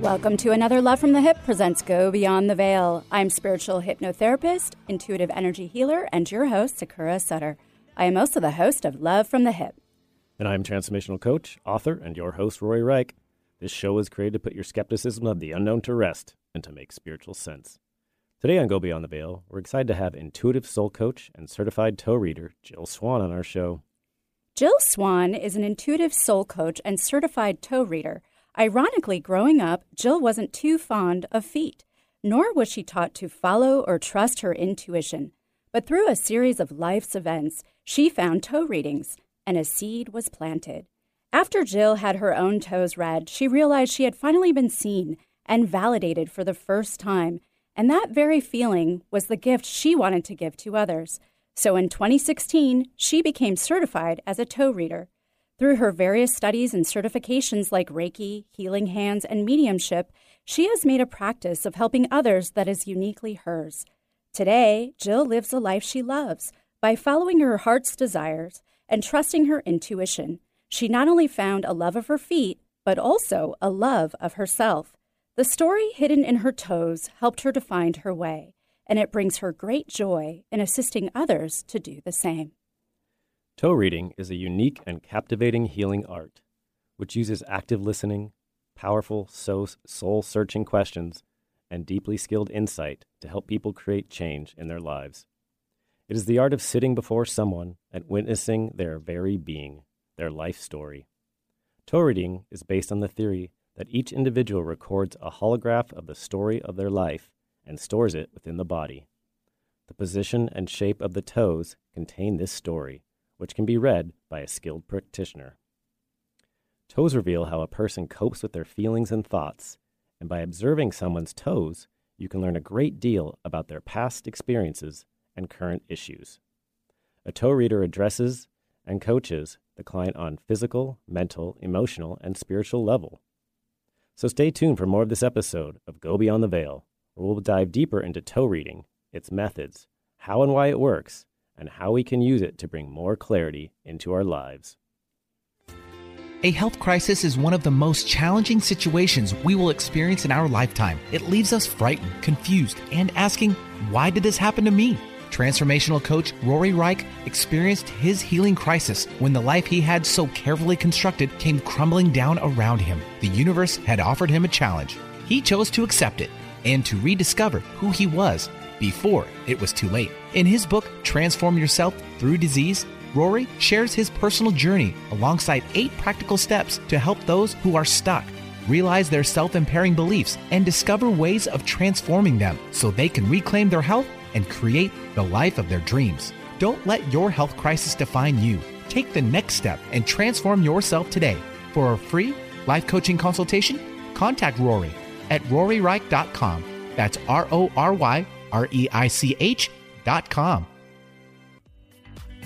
Welcome to another Love from the Hip presents Go Beyond the Veil. I'm spiritual hypnotherapist, intuitive energy healer, and your host, Sakura Sutter. I am also the host of Love from the Hip. And I'm transformational coach, author, and your host, Rory Reich. This show is created to put your skepticism of the unknown to rest and to make spiritual sense. Today on Go Beyond the Veil, we're excited to have intuitive soul coach and certified toe reader Jill Swan on our show. Jill Swan is an intuitive soul coach and certified toe reader. Ironically, growing up, Jill wasn't too fond of feet, nor was she taught to follow or trust her intuition. But through a series of life's events, she found toe readings, and a seed was planted. After Jill had her own toes read, she realized she had finally been seen and validated for the first time, and that very feeling was the gift she wanted to give to others. So in 2016, she became certified as a toe reader. Through her various studies and certifications like Reiki, Healing Hands, and Mediumship, she has made a practice of helping others that is uniquely hers. Today, Jill lives a life she loves by following her heart's desires and trusting her intuition. She not only found a love of her feet, but also a love of herself. The story hidden in her toes helped her to find her way, and it brings her great joy in assisting others to do the same. Toe reading is a unique and captivating healing art, which uses active listening, powerful soul searching questions, and deeply skilled insight to help people create change in their lives. It is the art of sitting before someone and witnessing their very being, their life story. Toe reading is based on the theory that each individual records a holograph of the story of their life and stores it within the body. The position and shape of the toes contain this story which can be read by a skilled practitioner. Toes reveal how a person copes with their feelings and thoughts, and by observing someone's toes, you can learn a great deal about their past experiences and current issues. A toe reader addresses and coaches the client on physical, mental, emotional, and spiritual level. So stay tuned for more of this episode of Go Beyond the Veil, where we'll dive deeper into toe reading, its methods, how and why it works, and how we can use it to bring more clarity into our lives. A health crisis is one of the most challenging situations we will experience in our lifetime. It leaves us frightened, confused, and asking, Why did this happen to me? Transformational coach Rory Reich experienced his healing crisis when the life he had so carefully constructed came crumbling down around him. The universe had offered him a challenge. He chose to accept it and to rediscover who he was before it was too late. In his book, Transform Yourself Through Disease, Rory shares his personal journey alongside eight practical steps to help those who are stuck realize their self impairing beliefs and discover ways of transforming them so they can reclaim their health and create the life of their dreams. Don't let your health crisis define you. Take the next step and transform yourself today. For a free life coaching consultation, contact Rory at roryreich.com. That's R O R Y R E I C H dot com.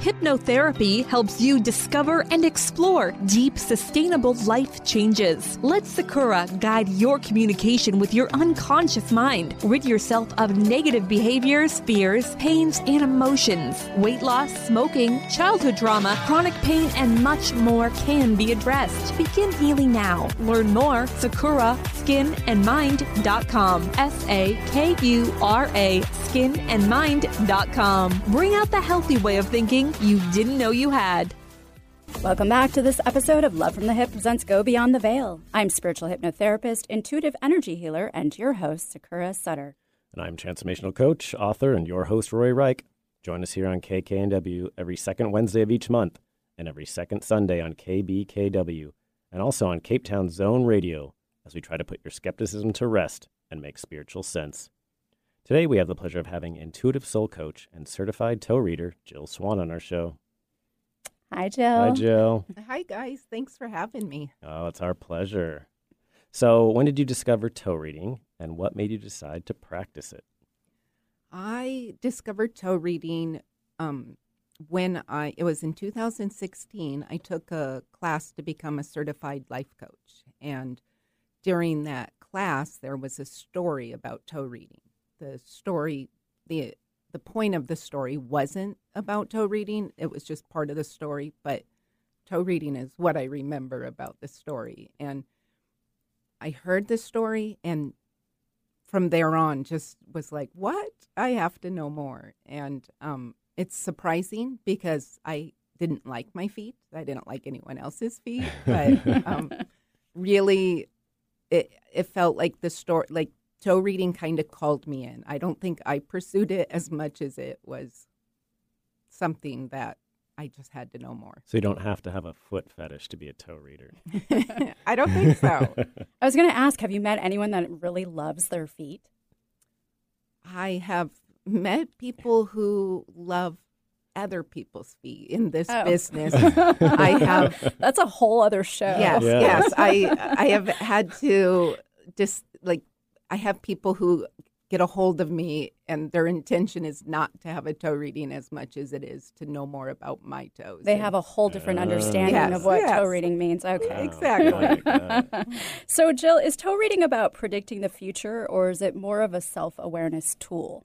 Hypnotherapy helps you discover and explore deep, sustainable life changes. Let Sakura guide your communication with your unconscious mind. Rid yourself of negative behaviors, fears, pains, and emotions. Weight loss, smoking, childhood trauma, chronic pain, and much more can be addressed. Begin healing now. Learn more. Sakura skinandmind.com. S A K U R A skinandmind.com. Bring out the healthy way of thinking you didn't know you had. Welcome back to this episode of Love from the Hip presents Go Beyond the Veil. I'm spiritual hypnotherapist, intuitive energy healer, and your host, Sakura Sutter. And I'm transformational coach, author, and your host, Rory Reich. Join us here on KKNW every second Wednesday of each month and every second Sunday on KBKW and also on Cape Town Zone Radio as we try to put your skepticism to rest and make spiritual sense. Today, we have the pleasure of having intuitive soul coach and certified toe reader Jill Swan on our show. Hi, Jill. Hi, Jill. Hi, guys. Thanks for having me. Oh, it's our pleasure. So, when did you discover toe reading and what made you decide to practice it? I discovered toe reading um, when I, it was in 2016, I took a class to become a certified life coach. And during that class, there was a story about toe reading. The story, the the point of the story wasn't about toe reading, it was just part of the story, but toe reading is what I remember about the story. And I heard the story and from there on just was like, what? I have to know more. And um, it's surprising because I didn't like my feet. I didn't like anyone else's feet, but um, really, it it felt like the story, like toe reading kind of called me in. I don't think I pursued it as much as it was something that I just had to know more. So, you don't have to have a foot fetish to be a toe reader. I don't think so. I was going to ask have you met anyone that really loves their feet? I have met people who love other people's feet in this Oh. business. I have That's a whole other show. Yes, Yeah. yes. I I have had to just like I have people who get a hold of me and their intention is not to have a toe reading as much as it is to know more about my toes. They And- have a whole different understanding Yes, of what yes. toe reading means. Okay. Exactly. Like. So, Jill, is toe reading about predicting the future or is it more of a self awareness tool?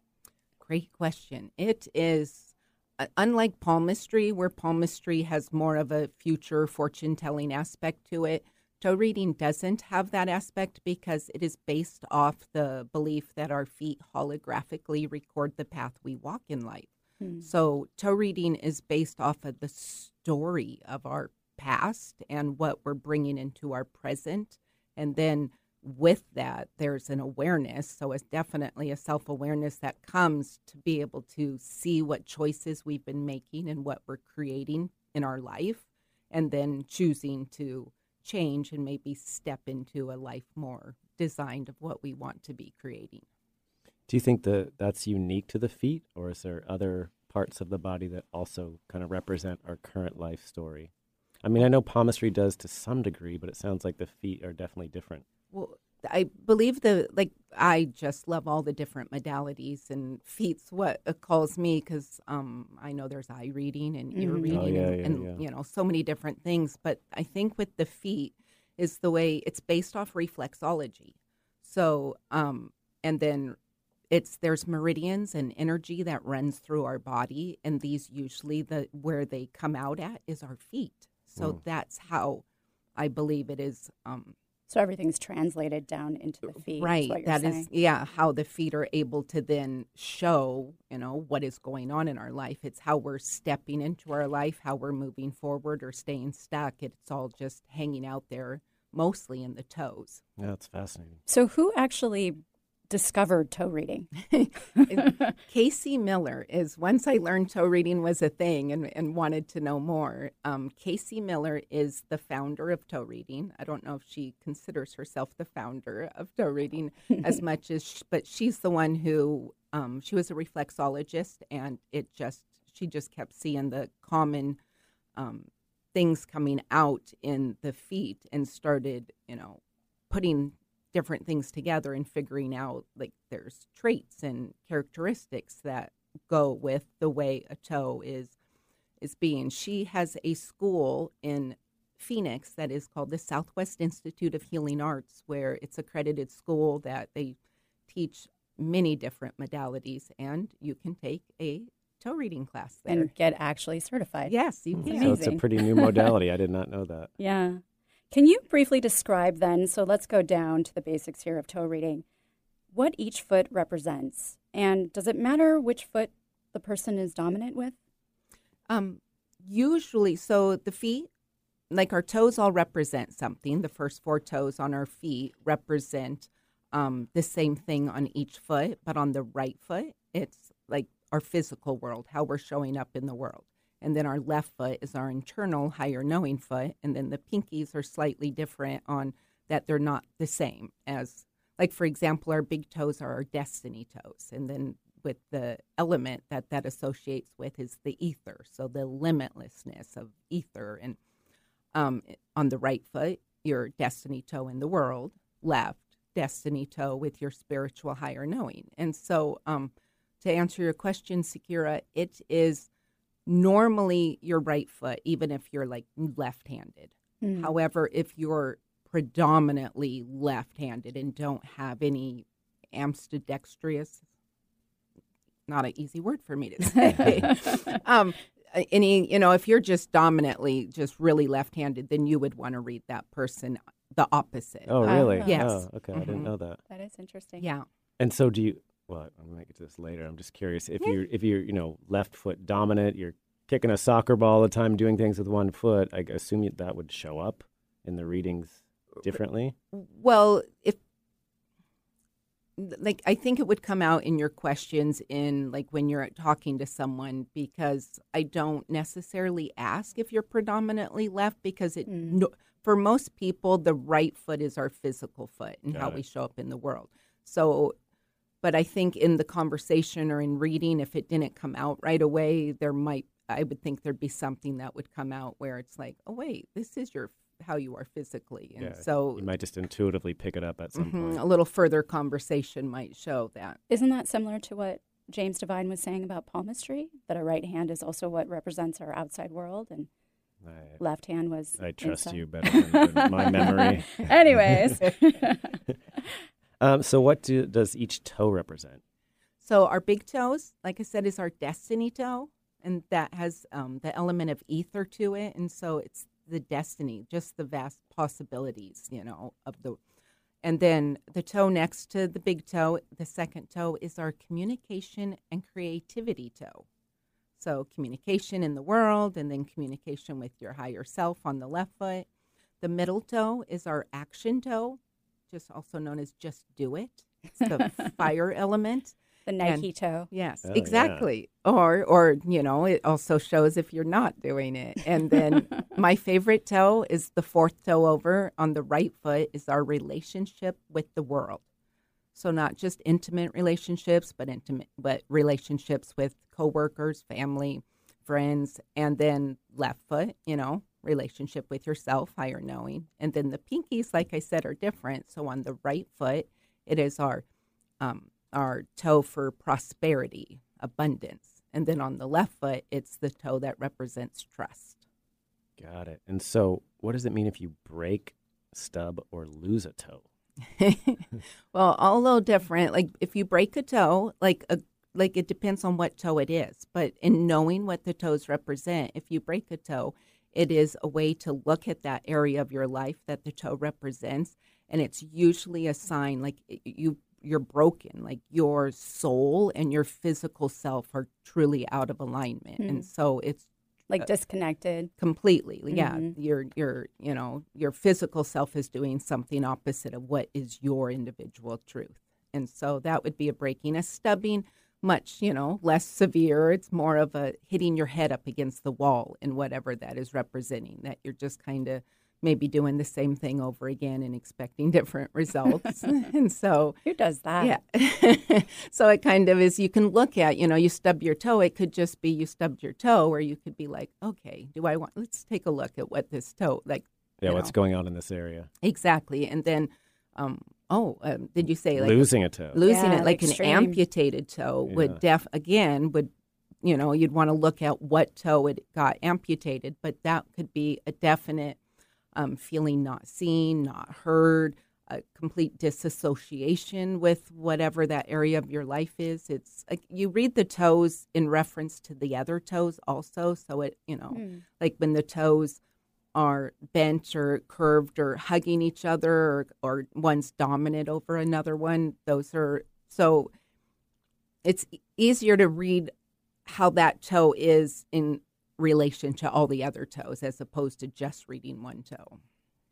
Great question. It is uh, unlike palmistry, where palmistry has more of a future fortune telling aspect to it. Toe reading doesn't have that aspect because it is based off the belief that our feet holographically record the path we walk in life. Hmm. So, toe reading is based off of the story of our past and what we're bringing into our present. And then with that, there's an awareness. So, it's definitely a self awareness that comes to be able to see what choices we've been making and what we're creating in our life, and then choosing to change and maybe step into a life more designed of what we want to be creating. Do you think that that's unique to the feet, or is there other parts of the body that also kind of represent our current life story? I mean, I know palmistry does to some degree, but it sounds like the feet are definitely different. Well, I believe the like I just love all the different modalities and feet's what calls me because um, I know there's eye reading and ear Mhm. reading Oh, yeah, and, yeah, and yeah. you know so many different things. But I think with the feet is the way it's based off reflexology. So um, and then it's there's meridians and energy that runs through our body, and these usually the where they come out at is our feet. So Mm. that's how I believe it is. Um, So everything's translated down into the feet. right what you're that is yeah how the feet are able to then show you know what is going on in our life it's how we're stepping into our life how we're moving forward or staying stuck it's all just hanging out there mostly in the toes Yeah, that's fascinating. So, who actually discovered toe reading? casey miller is once i learned toe reading was a thing and, and wanted to know more um, casey miller is the founder of toe reading i don't know if she considers herself the founder of toe reading as much as sh- but she's the one who um, she was a reflexologist and it just she just kept seeing the common um, things coming out in the feet and started you know putting different things together and figuring out like there's traits and characteristics that go with the way a toe is is being she has a school in Phoenix that is called the Southwest Institute of Healing Arts where it's accredited school that they teach many different modalities and you can take a toe reading class there. and get actually certified? yes, you hmm. can. So it's a pretty new modality. I did not know that. Yeah. Can you briefly describe then? So let's go down to the basics here of toe reading. What each foot represents, and does it matter which foot the person is dominant with? Um, usually, so the feet, like our toes, all represent something. The first four toes on our feet represent um, the same thing on each foot, but on the right foot, it's like our physical world, how we're showing up in the world. And then our left foot is our internal, higher knowing foot. And then the pinkies are slightly different on that they're not the same as like for example, our big toes are our destiny toes, and then with the element that that associates with is the ether, so the limitlessness of ether. And um, on the right foot, your destiny toe in the world, left destiny toe with your spiritual higher knowing. And so, um, to answer your question, Sakura, it is normally your right foot, even if you're like left handed. Mm. However, if you're predominantly left handed and don't have any ambidextrous, not an easy word for me to say. um, any, you know, if you're just dominantly just really left handed, then you would want to read that person the opposite. Oh, really? Ah. Yes. Oh, okay. I didn't Mhm. know that. That is interesting. Yeah. And so, do you? Well, I'm gonna get to this later. I'm just curious if you're if you're you know left foot dominant, you're kicking a soccer ball all the time, doing things with one foot. I assume you- that would show up in the readings differently. Well, if like I think it would come out in your questions in like when you're talking to someone because I don't necessarily ask if you're predominantly left because it Mm. no, for most people the right foot is our physical foot and how Got we show up in the world. So but I think in the conversation or in reading if it didn't come out right away there might I would think there'd be something that would come out where it's like, "Oh wait, this is your how you are physically." And Yeah, so You might just intuitively pick it up at some Mhm, point. A little further conversation might show that. Isn't that similar to what James Devine was saying about palmistry? That our right hand is also what represents our outside world, and I, left hand was. I trust inside. you better than, than my memory. Anyways, Um, so, what do, does each toe represent? So our big toes, like I said, is our destiny toe, and that has um, the element of ether to it, and so it's the destiny, just the vast possibilities, you know, of the. And then the toe next to the big toe, the second toe, is our communication and creativity toe. So communication in the world, and then communication with your higher self on the left foot. The middle toe is our action toe, just also known as just do it. It's the fire element. the Nike toe. Yes, Oh, yeah. exactly. Or, or you know, it also shows if you're not doing it. And then my favorite toe is the fourth toe over on the right foot is our relationship with the world. So not just intimate relationships, but intimate, but relationships with coworkers, family, friends, and then left foot, you know, relationship with yourself, higher knowing, and then the pinkies, like I said, are different. So on the right foot, it is our um, our toe for prosperity, abundance. And then on the left foot, it's the toe that represents trust. Got it. And so, what does it mean if you break, stub, or lose a toe? well, all a little different. Like if you break a toe, like a like it depends on what toe it is. But in knowing what the toes represent, if you break a toe, it is a way to look at that area of your life that the toe represents, and it's usually a sign like you you're broken, like your soul and your physical self are truly out of alignment, Hmm. and so it's Like disconnected. completely yeah Mhm. your your you know your physical self is doing something opposite of what is your individual truth and so that would be a breaking a stubbing much you know less severe it's more of a hitting your head up against the wall and whatever that is representing that you're just kind of maybe doing the same thing over again and expecting different results and so Who does that? yeah. so it kind of is you can look at, you know, you stub your toe. It could just be you stubbed your toe, or you could be like, okay, do I want, let's take a look at what this toe, like, Yeah, what's know. going on in this area? exactly. And then, um, oh, um, did you say like Losing a toe. losing Yeah, it like extreme. an amputated toe Yeah. would def again would you know you'd want to look at what toe it got amputated but that could be a definite um, feeling not seen not heard a complete disassociation with whatever that area of your life is it's like you read the toes in reference to the other toes also so it you know Hmm. like when the toes are bent or curved or hugging each other or, or one's dominant over another one those are so it's easier to read how that toe is in relation to all the other toes as opposed to just reading one toe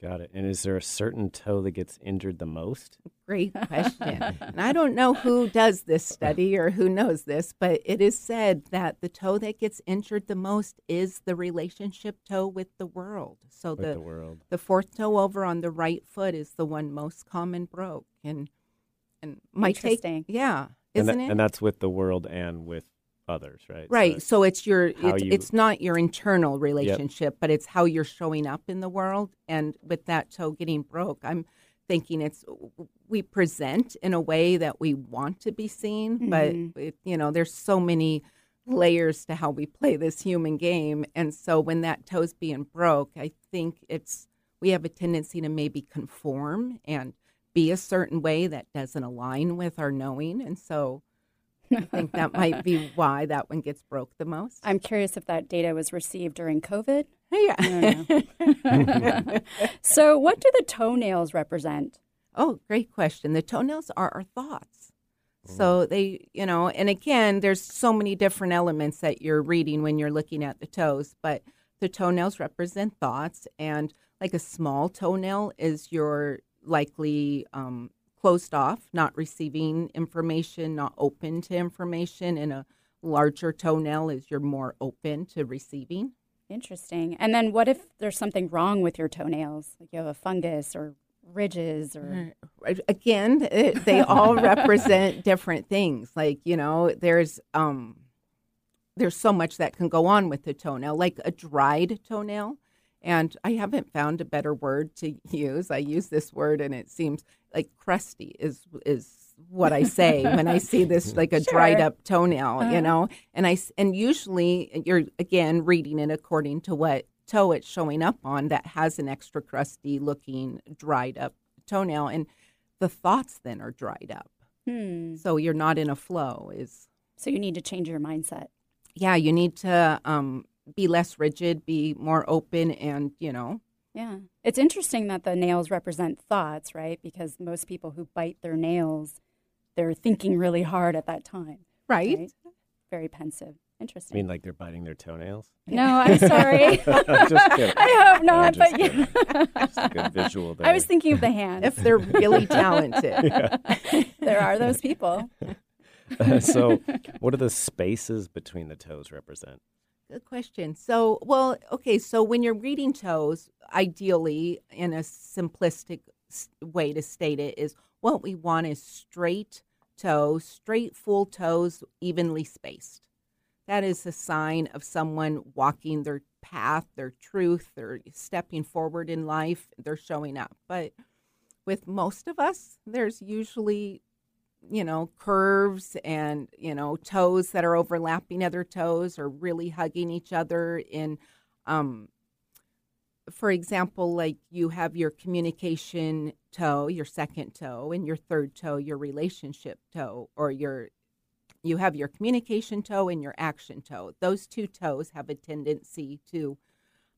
Got it. And is there a certain toe that gets injured the most? Great question. and I don't know who does this study or who knows this, but it is said that the toe that gets injured the most is the relationship toe with the world. So the, the world. the fourth toe over on the right foot is the one most common broke. And And my take, yeah, isn't that- it? and that's with the world and with others, right? So Right. So it's your it's, you- it's not your internal relationship, but it's how you're showing up in the world. And with that toe getting broke, I'm thinking it's we present in a way that we want to be seen, but mm-hmm. it, you know, there's so many layers to how we play this human game. And so when that toe's being broke, I think it's we have a tendency to maybe conform and be a certain way that doesn't align with our knowing. And so I think that might be why that one gets broke the most. I'm curious if that data was received during COVID. Yeah. So, what do the toenails represent? oh, great question. The toenails are our thoughts. So they, you know, and again, there's so many different elements that you're reading when you're looking at the toes, but the toenails represent thoughts. And like a small toenail is your likely um, closed off, not receiving information, not open to information. And a larger toenail is you're more open to receiving. Interesting. And then, what if there's something wrong with your toenails? Like you have a fungus or ridges or. Again it, they all represent different things like you know there's um there's so much that can go on with the toenail like a dried toenail and i haven't found a better word to use. I use this word and it seems like crusty is is what i say when i see this like a dried up toenail you know? And I and usually you're again reading it according to what toe it's showing up on that has an extra crusty looking dried up toenail. And the thoughts then are dried up. Hmm. so you're not in a flow is So, you need to change your mindset. yeah you need to um, be less rigid be more open and you know Yeah. It's interesting that the nails represent thoughts, right? Because most people who bite their nails, they're thinking really hard at that time. right, Very pensive. Interesting. I mean, like they're biting their toenails. no, I'm sorry. Just kidding. I hope not, just but kidding. yeah. Just a good visual there. I was thinking of the hand. if they're really talented there are those people. Uh, so, what do the spaces between the toes represent? Good question. So, well, okay. So, when you're reading toes, ideally, in a simplistic way to state it, is what we want is straight toes, straight full toes, evenly spaced. That is a sign of someone walking their path, their truth, they're stepping forward in life, they're showing up. But with most of us, there's usually you know, curves and, you know, toes that are overlapping other toes or really hugging each other in um for example, like you have your communication toe, your second toe, and your third toe, your relationship toe, or your you have your communication toe and your action toe. Those two toes have a tendency to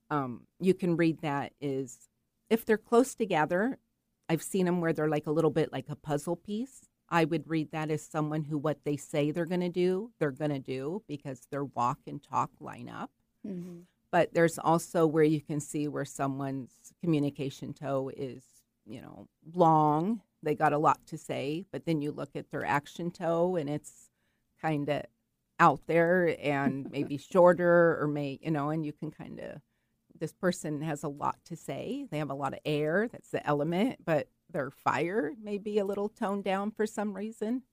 um you can read that is if they're close together, I've seen them where they're like a little bit like a puzzle piece. I would read that as someone who what they say they're going to do, they're going to do because their walk and talk line up. Mm-hmm. But there's also where you can see where someone's communication toe is, you know, long. They got a lot to say, but then you look at their action toe and it's kind of out there and maybe shorter or may, you know, and you can kind of this person has a lot to say. They have a lot of air, that's the element, but their fire may be a little toned down for some reason.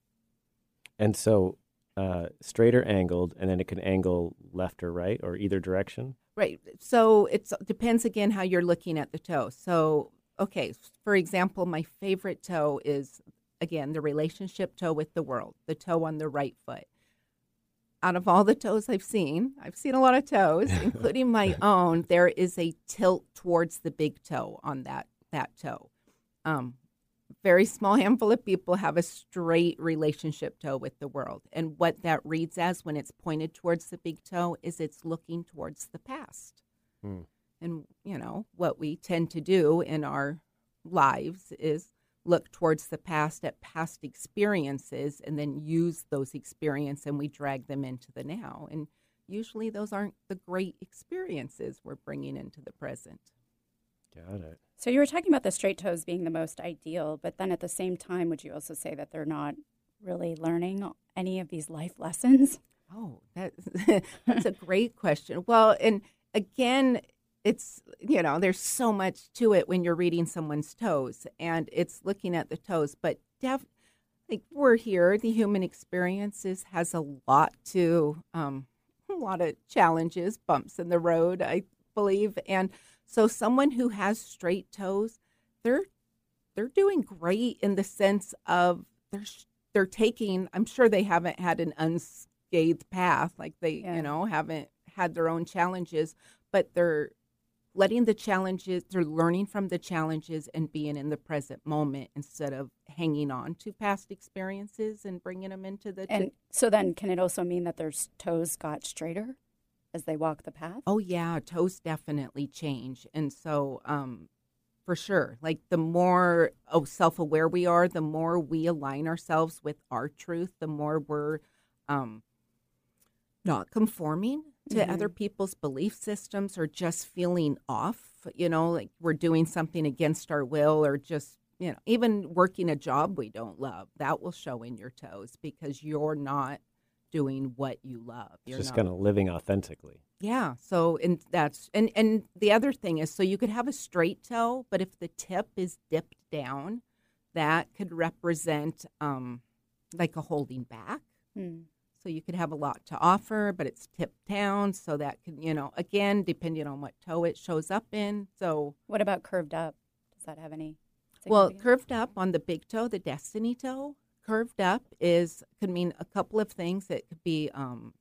And so, uh, straight or angled, and then it can angle left or right or either direction. Right. So it depends again how you're looking at the toe. So, okay, for example, my favorite toe is again the relationship toe with the world, the toe on the right foot. Out of all the toes I've seen, I've seen a lot of toes, including my own. There is a tilt towards the big toe on that that toe. Um, very small handful of people have a straight relationship toe with the world. And what that reads as when it's pointed towards the big toe is it's looking towards the past. Hmm. And, you know, what we tend to do in our lives is look towards the past at past experiences and then use those experiences and we drag them into the now. And usually those aren't the great experiences we're bringing into the present. Got it. So, you were talking about the straight toes being the most ideal, but then at the same time, would you also say that they're not really learning any of these life lessons? Oh, that, that's a great question. Well, and again, it's, you know, there's so much to it when you're reading someone's toes and it's looking at the toes, but def- like we're here. The human experiences has a lot to um, a lot of challenges, bumps in the road, I believe, and so someone who has straight toes, they're they're doing great in the sense of they're they're taking. I'm sure they haven't had an unscathed path, like they Yeah. you know haven't had their own challenges, but they're letting the challenges they're learning from the challenges and being in the present moment instead of hanging on to past experiences and bringing them into the And so then, can it also mean that their toes got straighter as they walk the path? Oh yeah, toes definitely change, and so um, for sure, like the more oh self-aware we are, the more we align ourselves with our truth, the more we're um, not conforming to Mhm. other people's belief systems or just feeling off. You know, like we're doing something against our will, or just you know, even working a job we don't love. That will show in your toes because you're not doing what you love. You're just not kind of living authentically. yeah. So and that's and and the other thing is so you could have a straight toe, but if the tip is dipped down, that could represent um like a holding back. Hmm. So you could have a lot to offer, but it's tipped down, so that can you know again depending on what toe it shows up in. So What about curved up? Does that have any? well, curved up on the big toe, the destiny toe, curved up is could mean a couple of things. It could be um,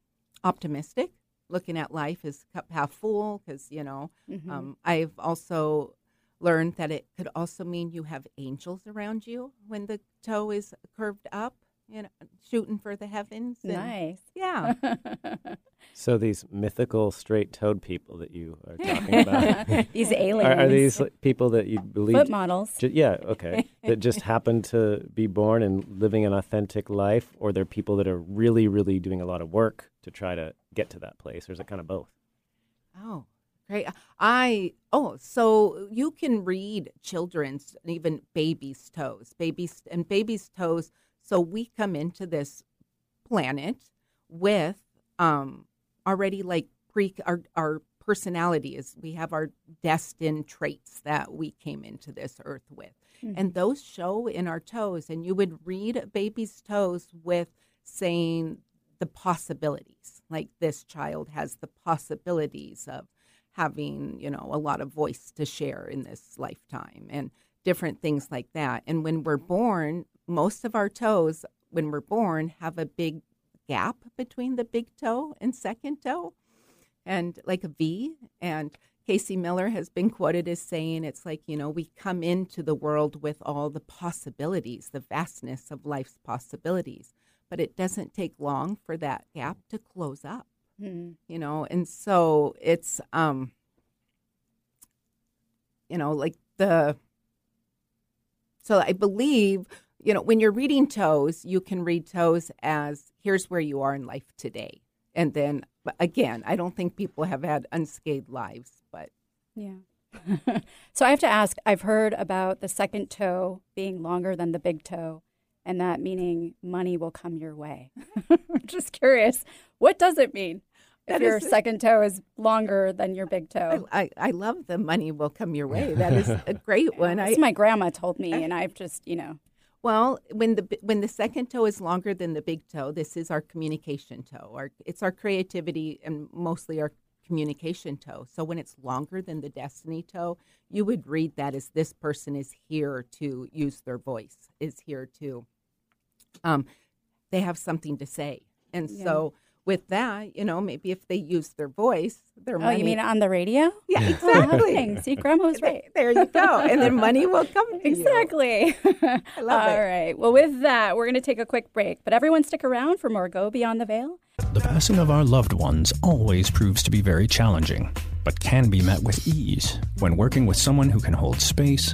optimistic, looking at life as cup half full, because you know. Mhm. Um, I've also learned that it could also mean you have angels around you when the toe is curved up, you know, shooting for the heavens. and- nice. Yeah. So these mythical straight-toed people that you are talking about, these aliens. are these people that you believe? foot models? Ju- yeah, okay. that just happen to be born and living an authentic life, or they're people that are really, really doing a lot of work to try to get to that place, or is it kind of both? Oh, great. I oh, so you can read children's and even babies' toes. Babies and babies' toes. So we come into this planet with um already like pre our our personality is we have our destined traits that we came into this earth with. And those show in our toes and you would read a baby's toes with saying the possibilities. Like this child has the possibilities of having, you know, a lot of voice to share in this lifetime and different things like that. And when we're born, most of our toes, when we're born, have a big gap between the big toe and second toe and like a V. And Casey Miller has been quoted as saying it's like, you know, we come into the world with all the possibilities, the vastness of life's possibilities, but it doesn't take long for that gap to close up, Hmm. you know? And so it's, um, you know, like the, so I believe, you know, when you're reading toes, you can read toes as here's where you are in life today. And then again, I don't think people have had unscathed lives, but Yeah. so I have to ask I've heard about the second toe being longer than the big toe, and that meaning money will come your way. I'm just curious. What does it mean if That your is- second toe is longer than your big toe? I, I, I love the money will come your way. That is a great one. That's I, my grandma told me, and I've just, you know, well, when the when the second toe is longer than the big toe, this is our communication toe. Our it's our creativity and mostly our communication toe. So when it's longer than the destiny toe, you would read that as this person is here to use their voice, is here to um they have something to say. And Yeah. so with that, you know, maybe if they use their voice, their oh, money you mean on the radio? Yeah, exactly. thanks. See, grandma was right. There you go. And then money will come to you. Exactly. I love it. All right. Well, with that, we're going to take a quick break, but everyone stick around for more Go Beyond the Veil. The passing of our loved ones always proves to be very challenging, but can be met with ease when working with someone who can hold space,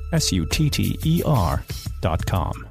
S U T T E R dot com.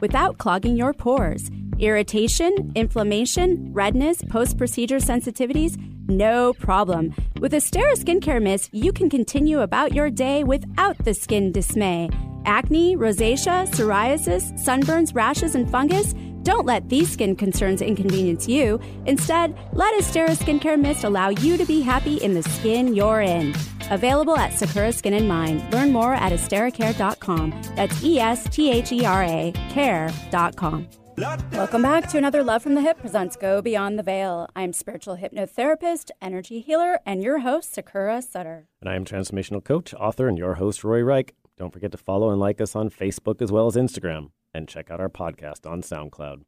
without clogging your pores. Irritation, inflammation, redness, post procedure sensitivities? No problem. With Esthera Skincare Mist, you can continue about your day without the skin dismay. Acne, rosacea, psoriasis, sunburns, rashes, and fungus? Don't let these skin concerns inconvenience you. Instead, let Esthera Skincare Mist allow you to be happy in the skin you're in. Available at Sakura Skin and Mind. Learn more at estheracare.com. That's E S T H E R A care.com. Welcome back to another Love from the Hip presents Go Beyond the Veil. I'm spiritual hypnotherapist, energy healer, and your host, Sakura Sutter. And I am transformational coach, author, and your host, Rory Reich. Don't forget to follow and like us on Facebook as well as Instagram, and check out our podcast on SoundCloud.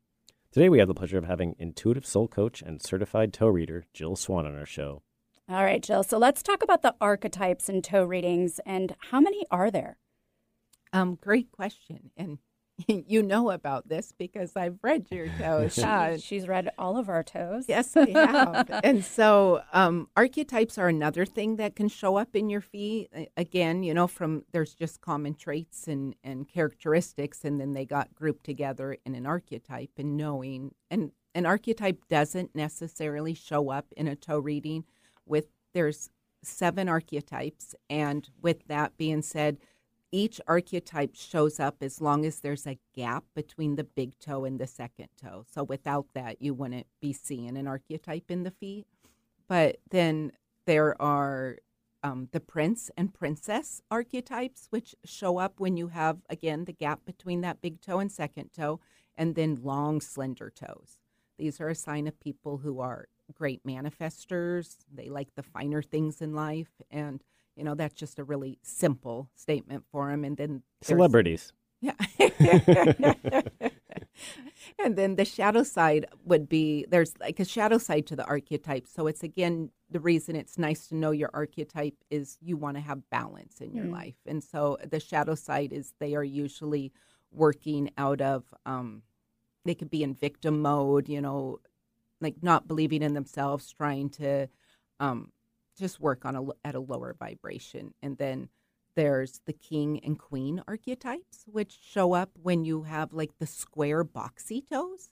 Today, we have the pleasure of having intuitive soul coach and certified toe reader Jill Swan on our show. All right, Jill. So let's talk about the archetypes in toe readings and how many are there? Um, great question. And you know about this because I've read your toes. She, she's read all of our toes. Yes, we have. and so um, archetypes are another thing that can show up in your feet. Again, you know, from there's just common traits and, and characteristics, and then they got grouped together in an archetype and knowing. And an archetype doesn't necessarily show up in a toe reading with there's seven archetypes. And with that being said, each archetype shows up as long as there's a gap between the big toe and the second toe. So without that, you wouldn't be seeing an archetype in the feet. But then there are um, the prince and princess archetypes, which show up when you have, again, the gap between that big toe and second toe, and then long, slender toes. These are a sign of people who are great manifestors. They like the finer things in life. And you know, that's just a really simple statement for him. And then celebrities. Yeah. and then the shadow side would be there's like a shadow side to the archetype. So it's again the reason it's nice to know your archetype is you want to have balance in your mm. life. And so the shadow side is they are usually working out of um, they could be in victim mode, you know, like not believing in themselves, trying to um, just work on a at a lower vibration. And then there's the king and queen archetypes which show up when you have like the square boxy toes.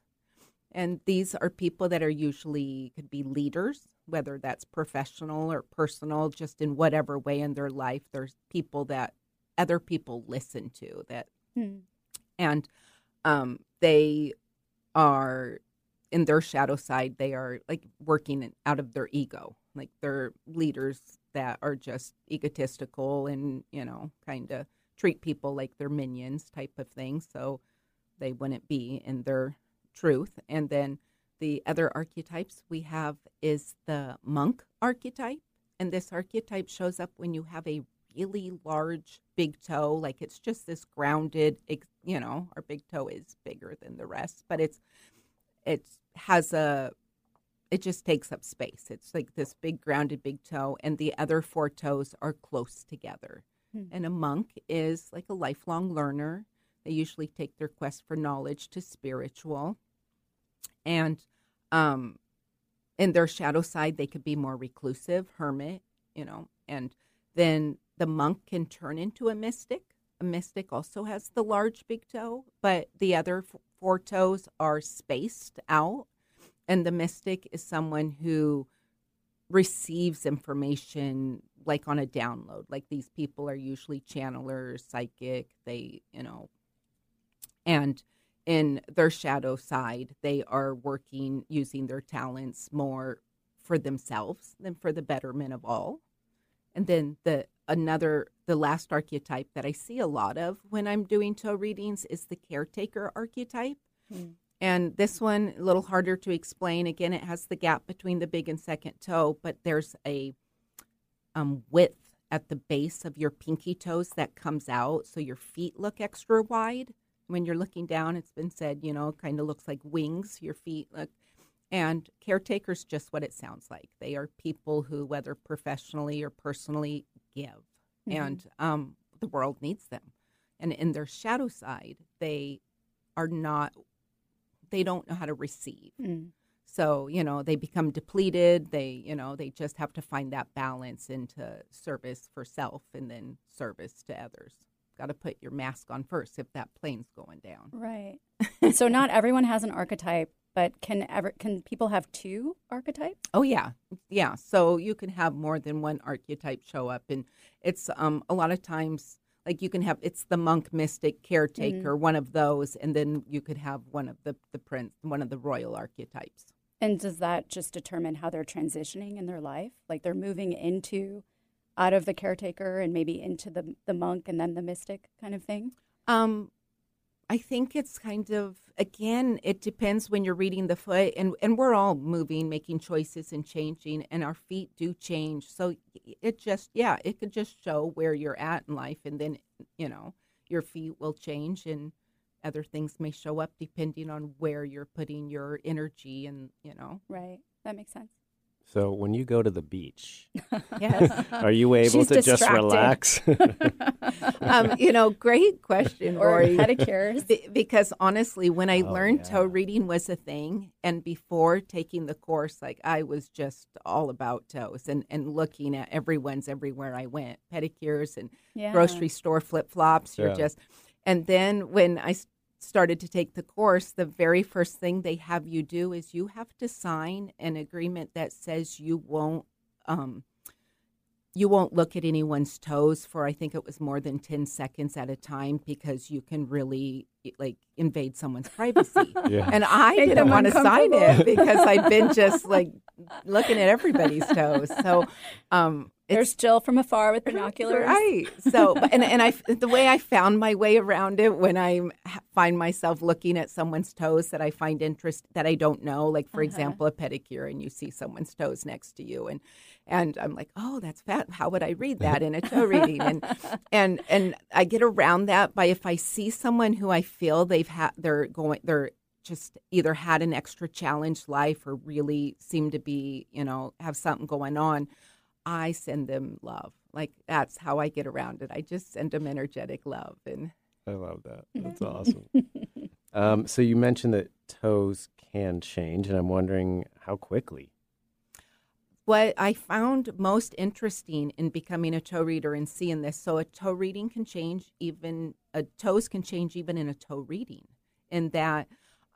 And these are people that are usually could be leaders whether that's professional or personal just in whatever way in their life there's people that other people listen to that hmm. and um, they are in their shadow side they are like working out of their ego like they're leaders that are just egotistical and, you know, kind of treat people like they're minions type of thing. So they wouldn't be in their truth. And then the other archetypes we have is the monk archetype. And this archetype shows up when you have a really large big toe. Like it's just this grounded, you know, our big toe is bigger than the rest, but it's, it has a it just takes up space. It's like this big grounded big toe, and the other four toes are close together. Hmm. And a monk is like a lifelong learner. They usually take their quest for knowledge to spiritual. And um, in their shadow side, they could be more reclusive, hermit, you know, and then the monk can turn into a mystic. A mystic also has the large big toe, but the other four toes are spaced out. And the mystic is someone who receives information like on a download. Like these people are usually channelers, psychic, they, you know, and in their shadow side, they are working using their talents more for themselves than for the betterment of all. And then the another the last archetype that I see a lot of when I'm doing toe readings is the caretaker archetype. Mm. And this one a little harder to explain. Again, it has the gap between the big and second toe, but there's a um, width at the base of your pinky toes that comes out, so your feet look extra wide when you're looking down. It's been said, you know, kind of looks like wings. Your feet look and caretakers, just what it sounds like. They are people who, whether professionally or personally, give. Mm-hmm. And um, the world needs them. And in their shadow side, they are not, they don't know how to receive. Mm. So, you know, they become depleted. They, you know, they just have to find that balance into service for self and then service to others. Got to put your mask on first if that plane's going down. Right. so, not everyone has an archetype but can ever can people have two archetypes? Oh yeah, yeah. So you can have more than one archetype show up, and it's um a lot of times like you can have it's the monk, mystic, caretaker, mm-hmm. one of those, and then you could have one of the the prince, one of the royal archetypes. And does that just determine how they're transitioning in their life? Like they're moving into out of the caretaker and maybe into the the monk and then the mystic kind of thing? Um I think it's kind of again, it depends when you're reading the foot, and and we're all moving, making choices, and changing, and our feet do change. So it just yeah, it could just show where you're at in life, and then you know your feet will change, and other things may show up depending on where you're putting your energy, and you know. Right, that makes sense. So when you go to the beach, yes, are you able She's to distracted. just relax? um, you know, great question, or pedicures. Be- because honestly, when I Oh, learned yeah. toe reading was a thing, and before taking the course, like I was just all about toes and and looking at everyone's everywhere I went, pedicures and Yeah. grocery store flip flops. You're Yeah. just, and then when I s- started to take the course, the very first thing they have you do is you have to sign an agreement that says you won't, um, you won't look at anyone's toes for I think it was more than ten seconds at a time because you can really like invade someone's privacy. Yeah. And I Make didn't want to sign it because I've been just like looking at everybody's toes. So, um, There's Jill from afar with binoculars. Right. So, and and I the way I found my way around it when I find myself looking at someone's toes that I find interest that I don't know, like for Uh-huh. example, a pedicure, and you see someone's toes next to you, and and I'm like, oh, that's fat. How would I read that in a toe reading? And and and I get around that by if I see someone who I feel they've had they're going they're just either had an extra challenged life or really seem to be you know have something going on I send them love. Like that's how I get around it. I just send them energetic love. And I love that. That's awesome. um, so you mentioned that toes can change, and I'm wondering how quickly. what I found most interesting in becoming a toe reader and seeing this, so a toe reading can change even a toes can change even in a toe reading. In that,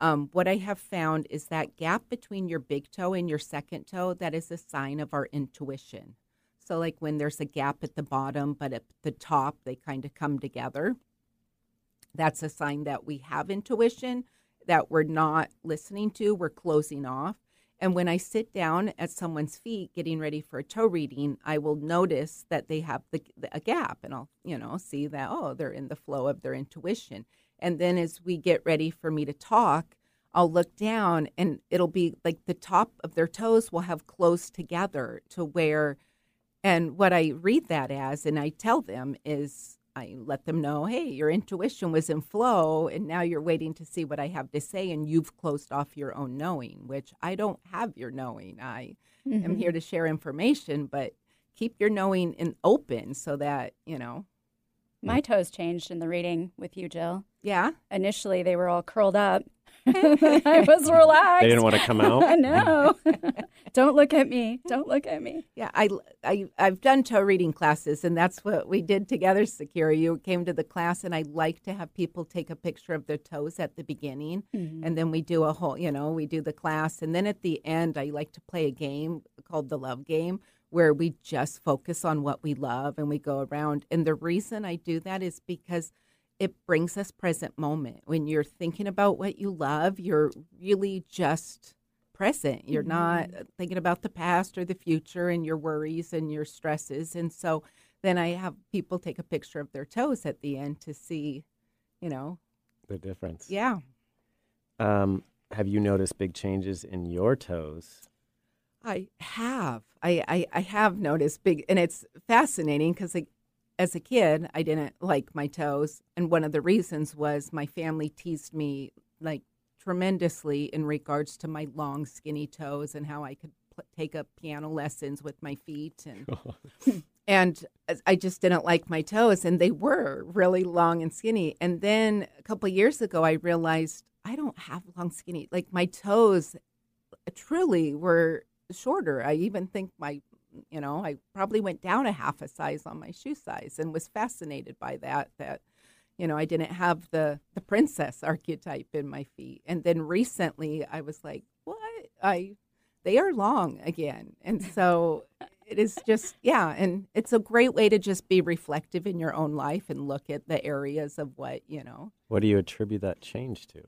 um, what I have found is that gap between your big toe and your second toe that is a sign of our intuition. So, like when there's a gap at the bottom, but at the top they kind of come together. That's a sign that we have intuition that we're not listening to. We're closing off. And when I sit down at someone's feet getting ready for a toe reading, I will notice that they have the, a gap and I'll, you know, see that, oh, they're in the flow of their intuition. And then as we get ready for me to talk, I'll look down and it'll be like the top of their toes will have closed together to where, and what I read that as, and I tell them is, I let them know, hey, your intuition was in flow, and now you're waiting to see what I have to say, and you've closed off your own knowing, which I don't have your knowing. I am mm-hmm. here to share information, but keep your knowing in open so that you know. My toes changed in the reading with you, Jill. Yeah. Initially, they were all curled up, I was relaxed. They didn't want to come out. I know. Mm-hmm. Don't look at me. Don't look at me. Yeah, I, I, I've done toe reading classes, and that's what we did together, Sakura. You came to the class, and I like to have people take a picture of their toes at the beginning, mm-hmm. and then we do a whole, you know, we do the class. And then at the end, I like to play a game called the love game where we just focus on what we love and we go around. And the reason I do that is because it brings us present moment. When you're thinking about what you love, you're really just present. You're not thinking about the past or the future and your worries and your stresses. And so then I have people take a picture of their toes at the end to see, you know, The difference. yeah. Um, have you noticed big changes in your toes? I have. I, I, I have noticed big, and it's fascinating because like, as a kid, I didn't like my toes. And one of the reasons was my family teased me like tremendously in regards to my long, skinny toes and how I could pl- take up piano lessons with my feet. And, and I just didn't like my toes. And they were really long and skinny. And then a couple of years ago, I realized I don't have long, skinny, like my toes uh, truly were shorter. I even think my, you know, I probably went down a half a size on my shoe size and was fascinated by that. That, you know, I didn't have the the princess archetype in my feet. And then recently, I was like, what? I, they are long again, and so. It is just, yeah, and it's a great way to just be reflective in your own life and look at the areas of what, you know, What do you attribute that change to?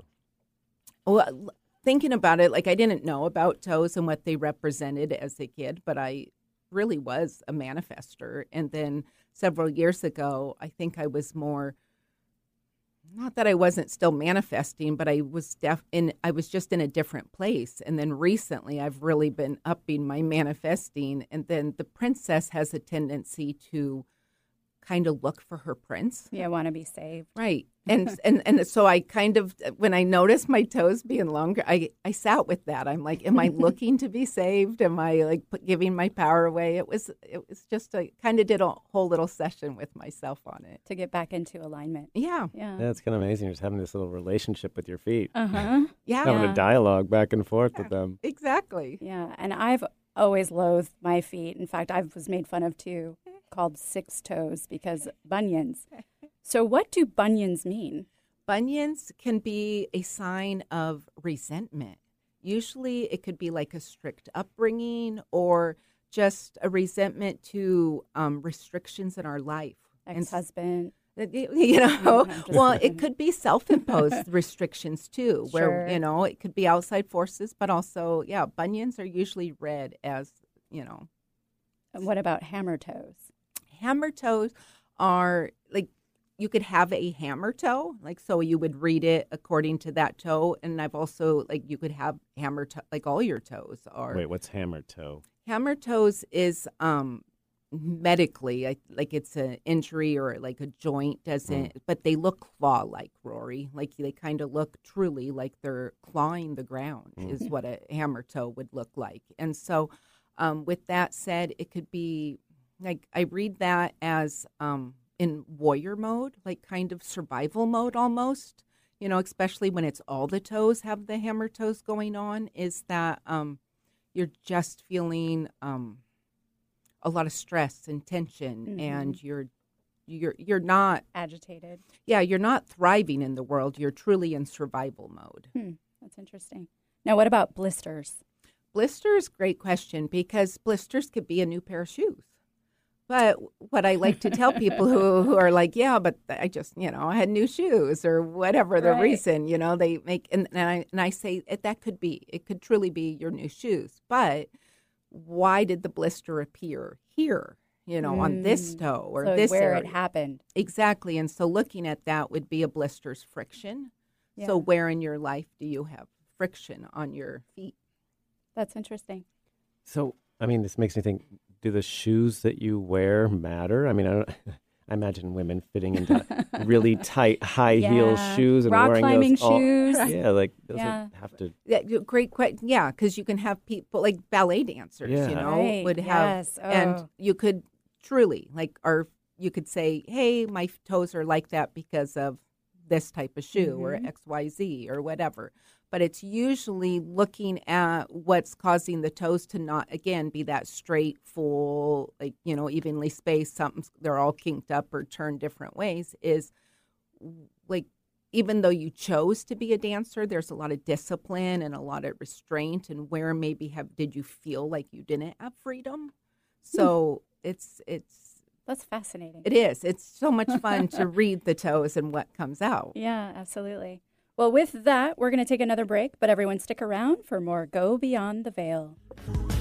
well, thinking about it, like I didn't know about toes and what they represented as a kid, but I really was a manifester. And then several years ago, I think I was more. Not that I wasn't still manifesting, but I was def in. I was just in a different place. And then recently, I've really been upping my manifesting. And then the princess has a tendency to kind of look for her prince. Yeah, I want to be saved. Right. And and and so I kind of when I noticed my toes being longer, I I sat with that. I'm like, am I looking to be saved? Am I like giving my power away? It was it was just a kind of did a whole little session with myself on it. To get back into alignment. Yeah. Yeah. Yeah, it's kind of amazing. Just having this little relationship with your feet, Uh huh. Yeah. having Yeah. a dialogue back and forth with them. Exactly. Yeah, and I've always loathed my feet. In fact, I was made fun of too, called six toes because bunions. So, what do bunions mean? Bunions can be a sign of resentment. Usually it could be like a strict upbringing or just a resentment to um, restrictions in our life. And Ex husband. you know well it could be self-imposed restrictions too where Sure. you know it could be outside forces but also yeah bunions are usually read as you know What about hammer toes? hammer toes are you could have a hammer toe like so you would read it according to that toe and i've also like you could have hammer toe like all your toes are Wait, what's hammer toe? hammer toes is um medically I, like it's an injury or like a joint doesn't but they look claw like rory. Like they kind of look truly like they're clawing the ground is what a hammer toe would look like. And so um, with that said it could be like i read that as um, in warrior mode like kind of survival mode almost you know especially when it's all the toes have the hammer toes going on is that um, you're just feeling um, a lot of stress and tension and you're you're you're not Agitated. yeah you're not thriving in the world you're truly in survival mode Hmm, that's interesting. Now, what about blisters? blisters great question because blisters could be a new pair of shoes but what i like to tell people who, who are like yeah but i just you know i had new shoes or whatever the Right. reason you know they make and, and i and i say it, that could be it could truly be your new shoes but why did the blister appear here you know on this Mm. toe or so this where area it happened. Exactly. And so looking at that would be a blister's friction. Yeah. So where in your life do you have friction on your feet? That's interesting. So, I mean, this makes me think: Do the shoes that you wear matter? I mean, I, don't, I imagine women fitting into really tight, high heel shoes and Rock wearing climbing those all- shoes. Yeah, like does Yeah. it have to? Yeah, great question. Yeah, because you can have people like ballet dancers, Yeah. you know, Right, would have, yes. and Oh. you could truly like, or you could say, hey, my toes are like that because of this type of shoe or Mhm. XYZ or whatever. But it's usually looking at what's causing the toes to not again be that straight, full, like you know, evenly spaced. Something they're all kinked up or turned different ways. Is like even though you chose to be a dancer, there's a lot of discipline and a lot of restraint, and where maybe have did you feel like you didn't have freedom? Hmm. So it's it's That's fascinating. it is. It's so much fun to read the toes and what comes out. Yeah, absolutely. Well, with that, we're going to take another break, but everyone stick around for more Go Beyond the Veil.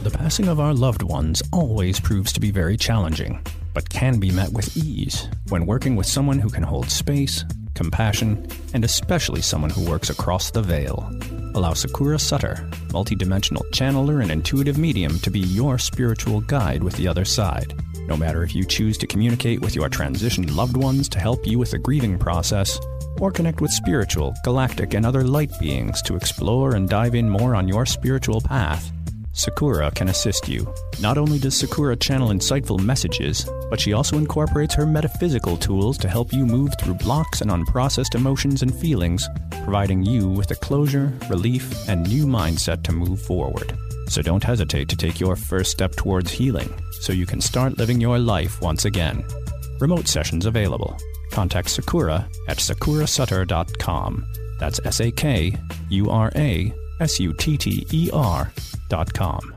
The passing of our loved ones always proves to be very challenging, but can be met with ease when working with someone who can hold space, compassion, and especially someone who works across the veil. Allow Sakura Sutter, multidimensional channeler and intuitive medium, to be your spiritual guide with the other side. No matter if you choose to communicate with your transitioned loved ones to help you with the grieving process, or connect with spiritual, galactic, and other light beings to explore and dive in more on your spiritual path, Sakura can assist you. Not only does Sakura channel insightful messages, but she also incorporates her metaphysical tools to help you move through blocks and unprocessed emotions and feelings, providing you with a closure, relief, and new mindset to move forward. So don't hesitate to take your first step towards healing so you can start living your life once again. Remote sessions available. Contact Sakura at sakurasutter.com. That's S A K U R A S U T T E R dot com.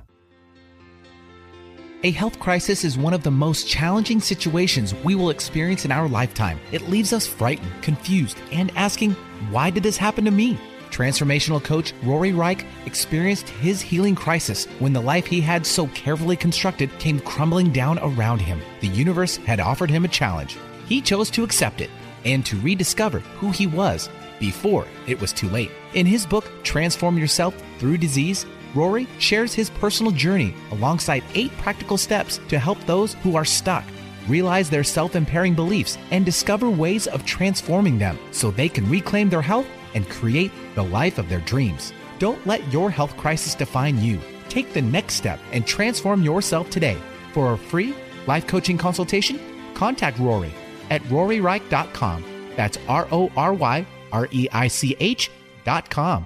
A health crisis is one of the most challenging situations we will experience in our lifetime. It leaves us frightened, confused, and asking, why did this happen to me? Transformational coach Rory Reich experienced his healing crisis when the life he had so carefully constructed came crumbling down around him. The universe had offered him a challenge. He chose to accept it and to rediscover who he was before it was too late. In his book, Transform Yourself Through Disease, Rory shares his personal journey alongside eight practical steps to help those who are stuck realize their self impairing beliefs and discover ways of transforming them so they can reclaim their health and create the life of their dreams. Don't let your health crisis define you. Take the next step and transform yourself today. For a free life coaching consultation, contact Rory at roryreich.com. That's R O R Y R E I C H.com.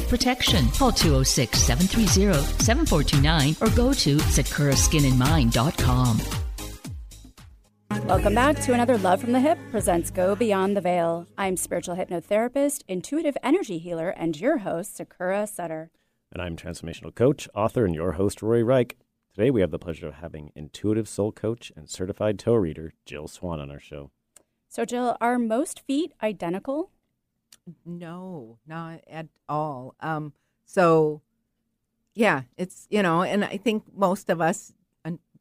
of protection. Call 206 730 7429 or go to sakuraskinandmind.com. Welcome back to another Love from the Hip presents Go Beyond the Veil. I'm spiritual hypnotherapist, intuitive energy healer, and your host, Sakura Sutter. And I'm transformational coach, author, and your host, Rory Reich. Today we have the pleasure of having intuitive soul coach and certified toe reader Jill Swan on our show. So, Jill, are most feet identical? No, not at all. Um, so, yeah, it's you know, and I think most of us,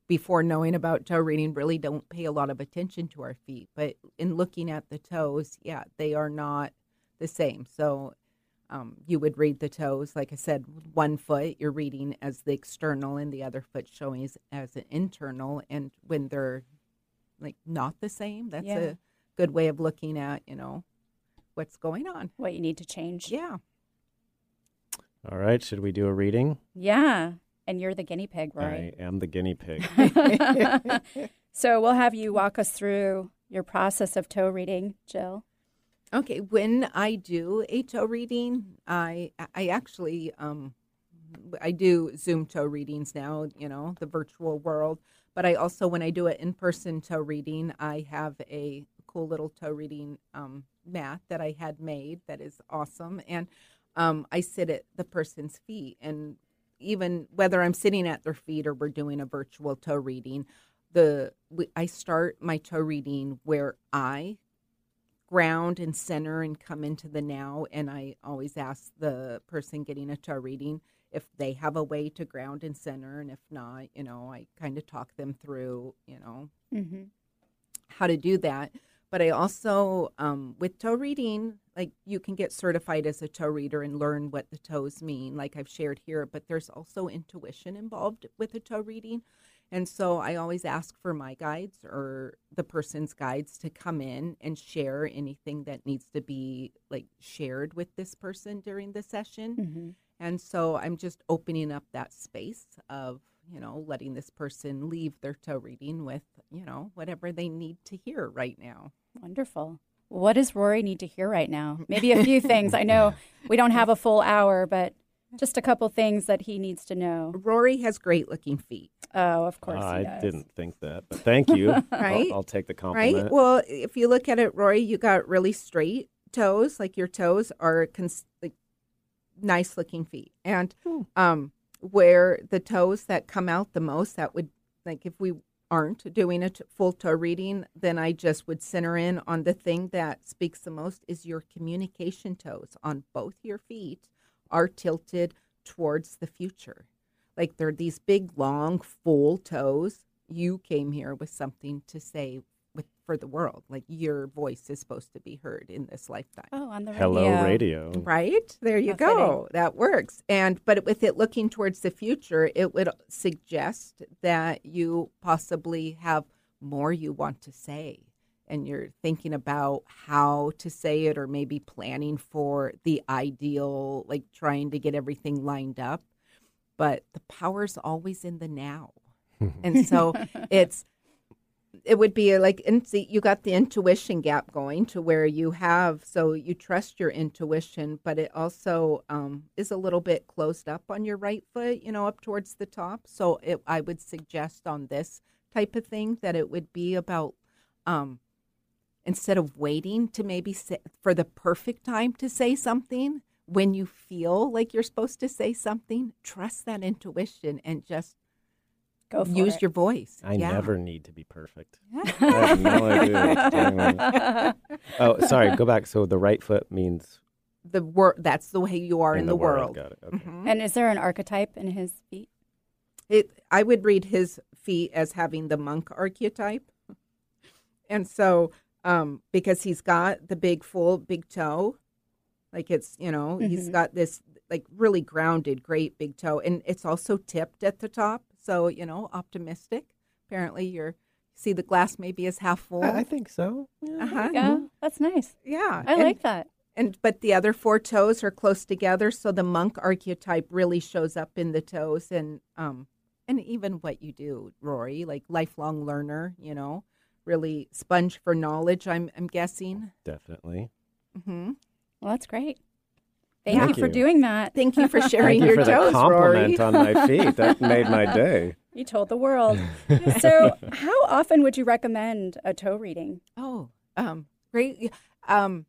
before knowing about toe reading, really don't pay a lot of attention to our feet. But in looking at the toes, yeah, they are not the same. So, um, you would read the toes, like I said, one foot you're reading as the external, and the other foot showing as, as an internal. And when they're like not the same, that's Yeah. a good way of looking at you know what's going on. What you need to change? Yeah. All right, should we do a reading? Yeah. And you're the guinea pig, right? I am the guinea pig. so, we'll have you walk us through your process of toe reading, Jill. Okay, when I do a toe reading, I I actually um I do Zoom toe readings now, you know, the virtual world, but I also when I do an in-person toe reading, I have a cool little toe reading um mat that I had made that is awesome and um I sit at the person's feet and even whether I'm sitting at their feet or we're doing a virtual toe reading, the we, I start my toe reading where I ground and center and come into the now. And I always ask the person getting a toe reading if they have a way to ground and center. And if not, you know, I kind of talk them through, you know, Mm-hmm. how to do that. But I also, um, with toe reading, like you can get certified as a toe reader and learn what the toes mean, like I've shared here, but there's also intuition involved with a toe reading. And so I always ask for my guides or the person's guides to come in and share anything that needs to be like shared with this person during the session. Mm-hmm. And so I'm just opening up that space of, you know, letting this person leave their toe reading with, you know, whatever they need to hear right now. Wonderful. What does Rory need to hear right now? Maybe a few things. I know we don't have a full hour, but just a couple things that he needs to know. Rory has great looking feet. Oh, of course. I he does. didn't think that, but thank you. Right? I'll, I'll take the compliment. Right? Well, if you look at it, Rory, you got really straight toes, like your toes are cons- like nice looking feet. And um, where the toes that come out the most, that would, like, if we aren't doing a t- full toe reading, then I just would center in on the thing that speaks the most is your communication toes on both your feet are tilted towards the future. Like they're these big, long, full toes. You came here with something to say for the world. Like your voice is supposed to be heard in this lifetime. Oh, on the radio. Hello, radio. Right? There you How go. That works. And but with it looking towards the future, it would suggest that you possibly have more you want to say and you're thinking about how to say it or maybe planning for the ideal like trying to get everything lined up. But the power's always in the now. and so it's it would be like and see you got the intuition gap going to where you have so you trust your intuition but it also um, is a little bit closed up on your right foot you know up towards the top. So it, i would suggest on this type of thing that it would be about um, instead of waiting to maybe for the perfect time to say something when you feel like you're supposed to say something trust that intuition and just Go for use it. your voice I Yeah. never need to be perfect. I have no idea. what's going on. Oh, sorry. Go back. So the right foot means the wor- that's the way you are in, the, world. Got it. Okay. Mhm. And is there an archetype in his feet? It, I would read his feet as having the monk archetype. And so, um, because he's got the big, full, big toe, like it's, you know, he's Mhm. got this like really grounded, great big toe. And it's also tipped at the top. So, you know, optimistic. Apparently, you're, see the glass maybe is half full. I I think so. Yeah. uh-huh. Yeah, that's nice. Yeah. I And- like that. And but the other four toes are close together, so the monk archetype really shows up in the toes, and um, and even what you do, Rory, like lifelong learner, you know, really sponge for knowledge. I'm I'm guessing. Definitely. hmm Well, that's great. Thank Thank you for doing that. Thank you for sharing Thank you your for toes, the compliment Rory. on my feet. That made my day. You told the world. so, how often would you recommend a toe reading? Oh, um, great. Um,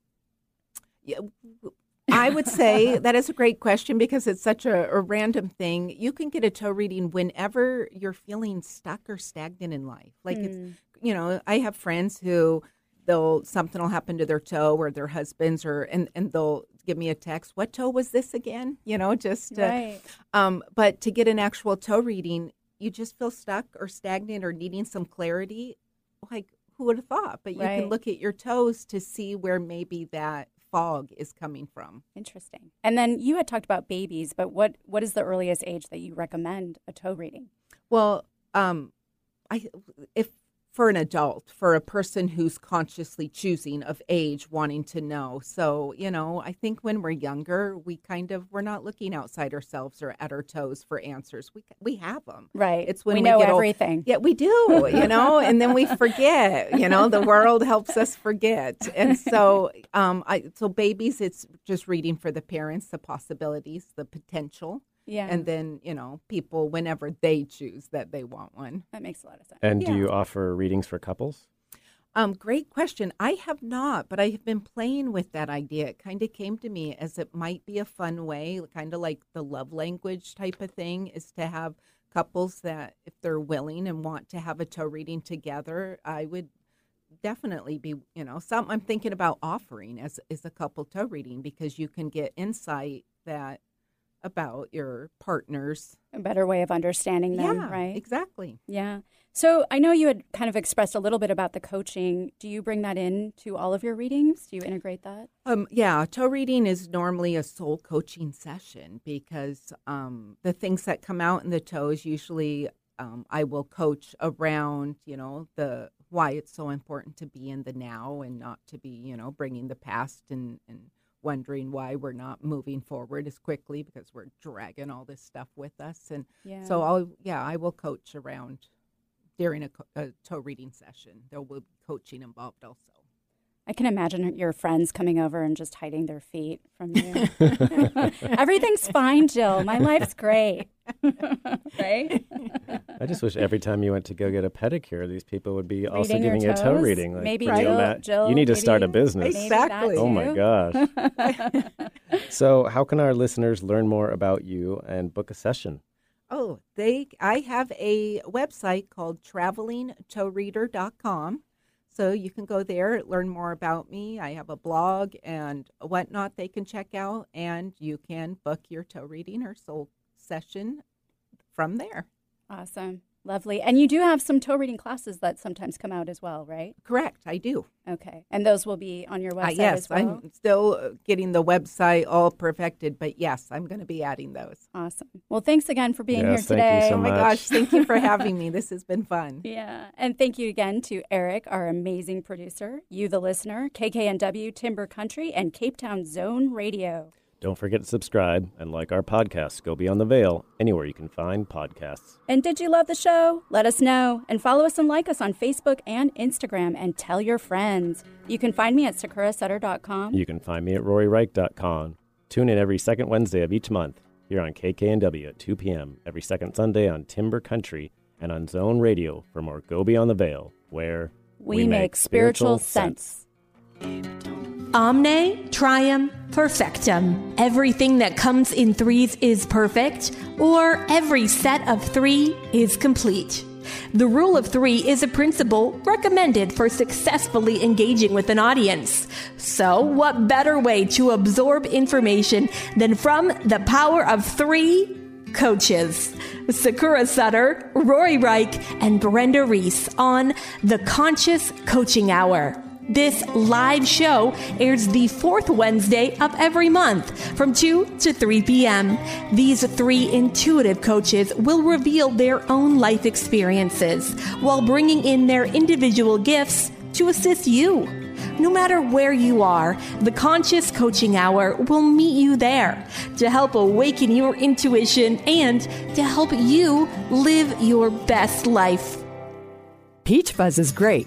yeah, w- I would say that is a great question because it's such a, a random thing. You can get a toe reading whenever you're feeling stuck or stagnant in life. Like it's, Mm. you know, I have friends who they'll something will happen to their toe or their husband's or and and they'll give me a text. What toe was this again? You know, just uh, Right. um, but to get an actual toe reading, you just feel stuck or stagnant or needing some clarity. Like, who would have thought? But you Right. can look at your toes to see where maybe that fog is coming from. Interesting. And then you had talked about babies, but what what is the earliest age that you recommend a toe reading? Well, um, I if for an adult, for a person who's consciously choosing of age, wanting to know. So, you know, I think when we're younger, we kind of we're not looking outside ourselves or at our toes for answers. We we have them. Right. It's when we we know get old- everything. Yeah, we do, you know, and then we forget, you know, the world helps us forget. And so, um, I, so babies, it's just reading for the parents, the possibilities, the potential. Yeah. And then, you know, people, whenever they choose that they want one. that makes a lot of sense. And do you offer readings for couples? Um, great question. I have not, but I have been playing with that idea. It kind of came to me as it might be a fun way, kind of like the love language type of thing, is to have couples that, if they're willing and want to have a toe reading together, I would definitely be, you know, something I'm thinking about offering as as a couple toe reading because you can get insight that about your partners. A better way of understanding them, yeah, right? Exactly. Yeah. So I know you had kind of expressed a little bit about the coaching. Do you bring that in to all of your readings? Do you integrate that? Um, yeah, toe reading is normally a soul coaching session because um, the things that come out in the toes usually um, I will coach around, you know, the why it's so important to be in the now and not to be, you know, bringing the past and, and wondering why we're not moving forward as quickly because we're dragging all this stuff with us. And Yeah. so I'll, yeah, I will coach around during a, a toe reading session. There will be coaching involved also. I can imagine your friends coming over and just hiding their feet from you. Everything's fine, Jill. My life's great. right? I just wish every time you went to go get a pedicure, these people would be also Reading your giving you a toe reading. Like, Maybe could you Jill- ima- Jill, you need to start a business. Exactly. Oh my gosh. so, how can our listeners learn more about you and book a session? Oh, they I have a website called travelingtoereader.com. So you can go there, learn more about me. I have a blog and whatnot they can check out, and you can book your toe reading or soul session from there. Awesome. Lovely. And you do have some toe reading classes that sometimes come out as well, right? Correct, I do. Okay. And those will be on your Uh, website yes, as well? I'm still uh, getting the website all perfected, but yes, I'm going to be adding those. Awesome. Well, thanks again for being Yes, here thank you today. so Oh my gosh, thank you for having me. This has been fun. Yeah. And thank you again to Eric, our amazing producer, you, the listener, KKNW Timber Country, and Cape Town Zone Radio. Don't forget to subscribe and like our podcast, Go Beyond the Veil, anywhere you can find podcasts. And did you love the show? Let us know and follow us and like us on Facebook and Instagram and tell your friends. You can find me at sakurasutter.com. You can find me at roryreich.com. Tune in every second Wednesday of each month here on KKNW at 2 p.m. every second Sunday on Timber Country and on Zone Radio for more Go Beyond the Veil, where we, make spiritual sense. Omne trium perfectum. Everything that comes in threes is perfect, or every set of three is complete. The rule of three is a principle recommended for successfully engaging with an audience. So, what better way to absorb information than from the power of three coaches? Sakura Sutter, Rory Reich, and Brenda Reese on the Conscious Coaching Hour. This live show airs the fourth Wednesday of every month from 2 to 3 p.m. These three intuitive coaches will reveal their own life experiences while bringing in their individual gifts to assist you. No matter where you are, the Conscious Coaching Hour will meet you there to help awaken your intuition and to help you live your best life. Peach fuzz is great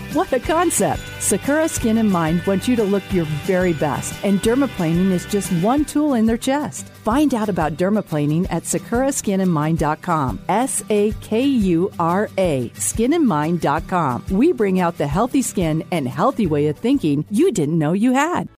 What a concept! Sakura Skin and Mind wants you to look your very best, and dermaplaning is just one tool in their chest. Find out about dermaplaning at sakuraskinandmind.com. S A K U R A, skinandmind.com. We bring out the healthy skin and healthy way of thinking you didn't know you had.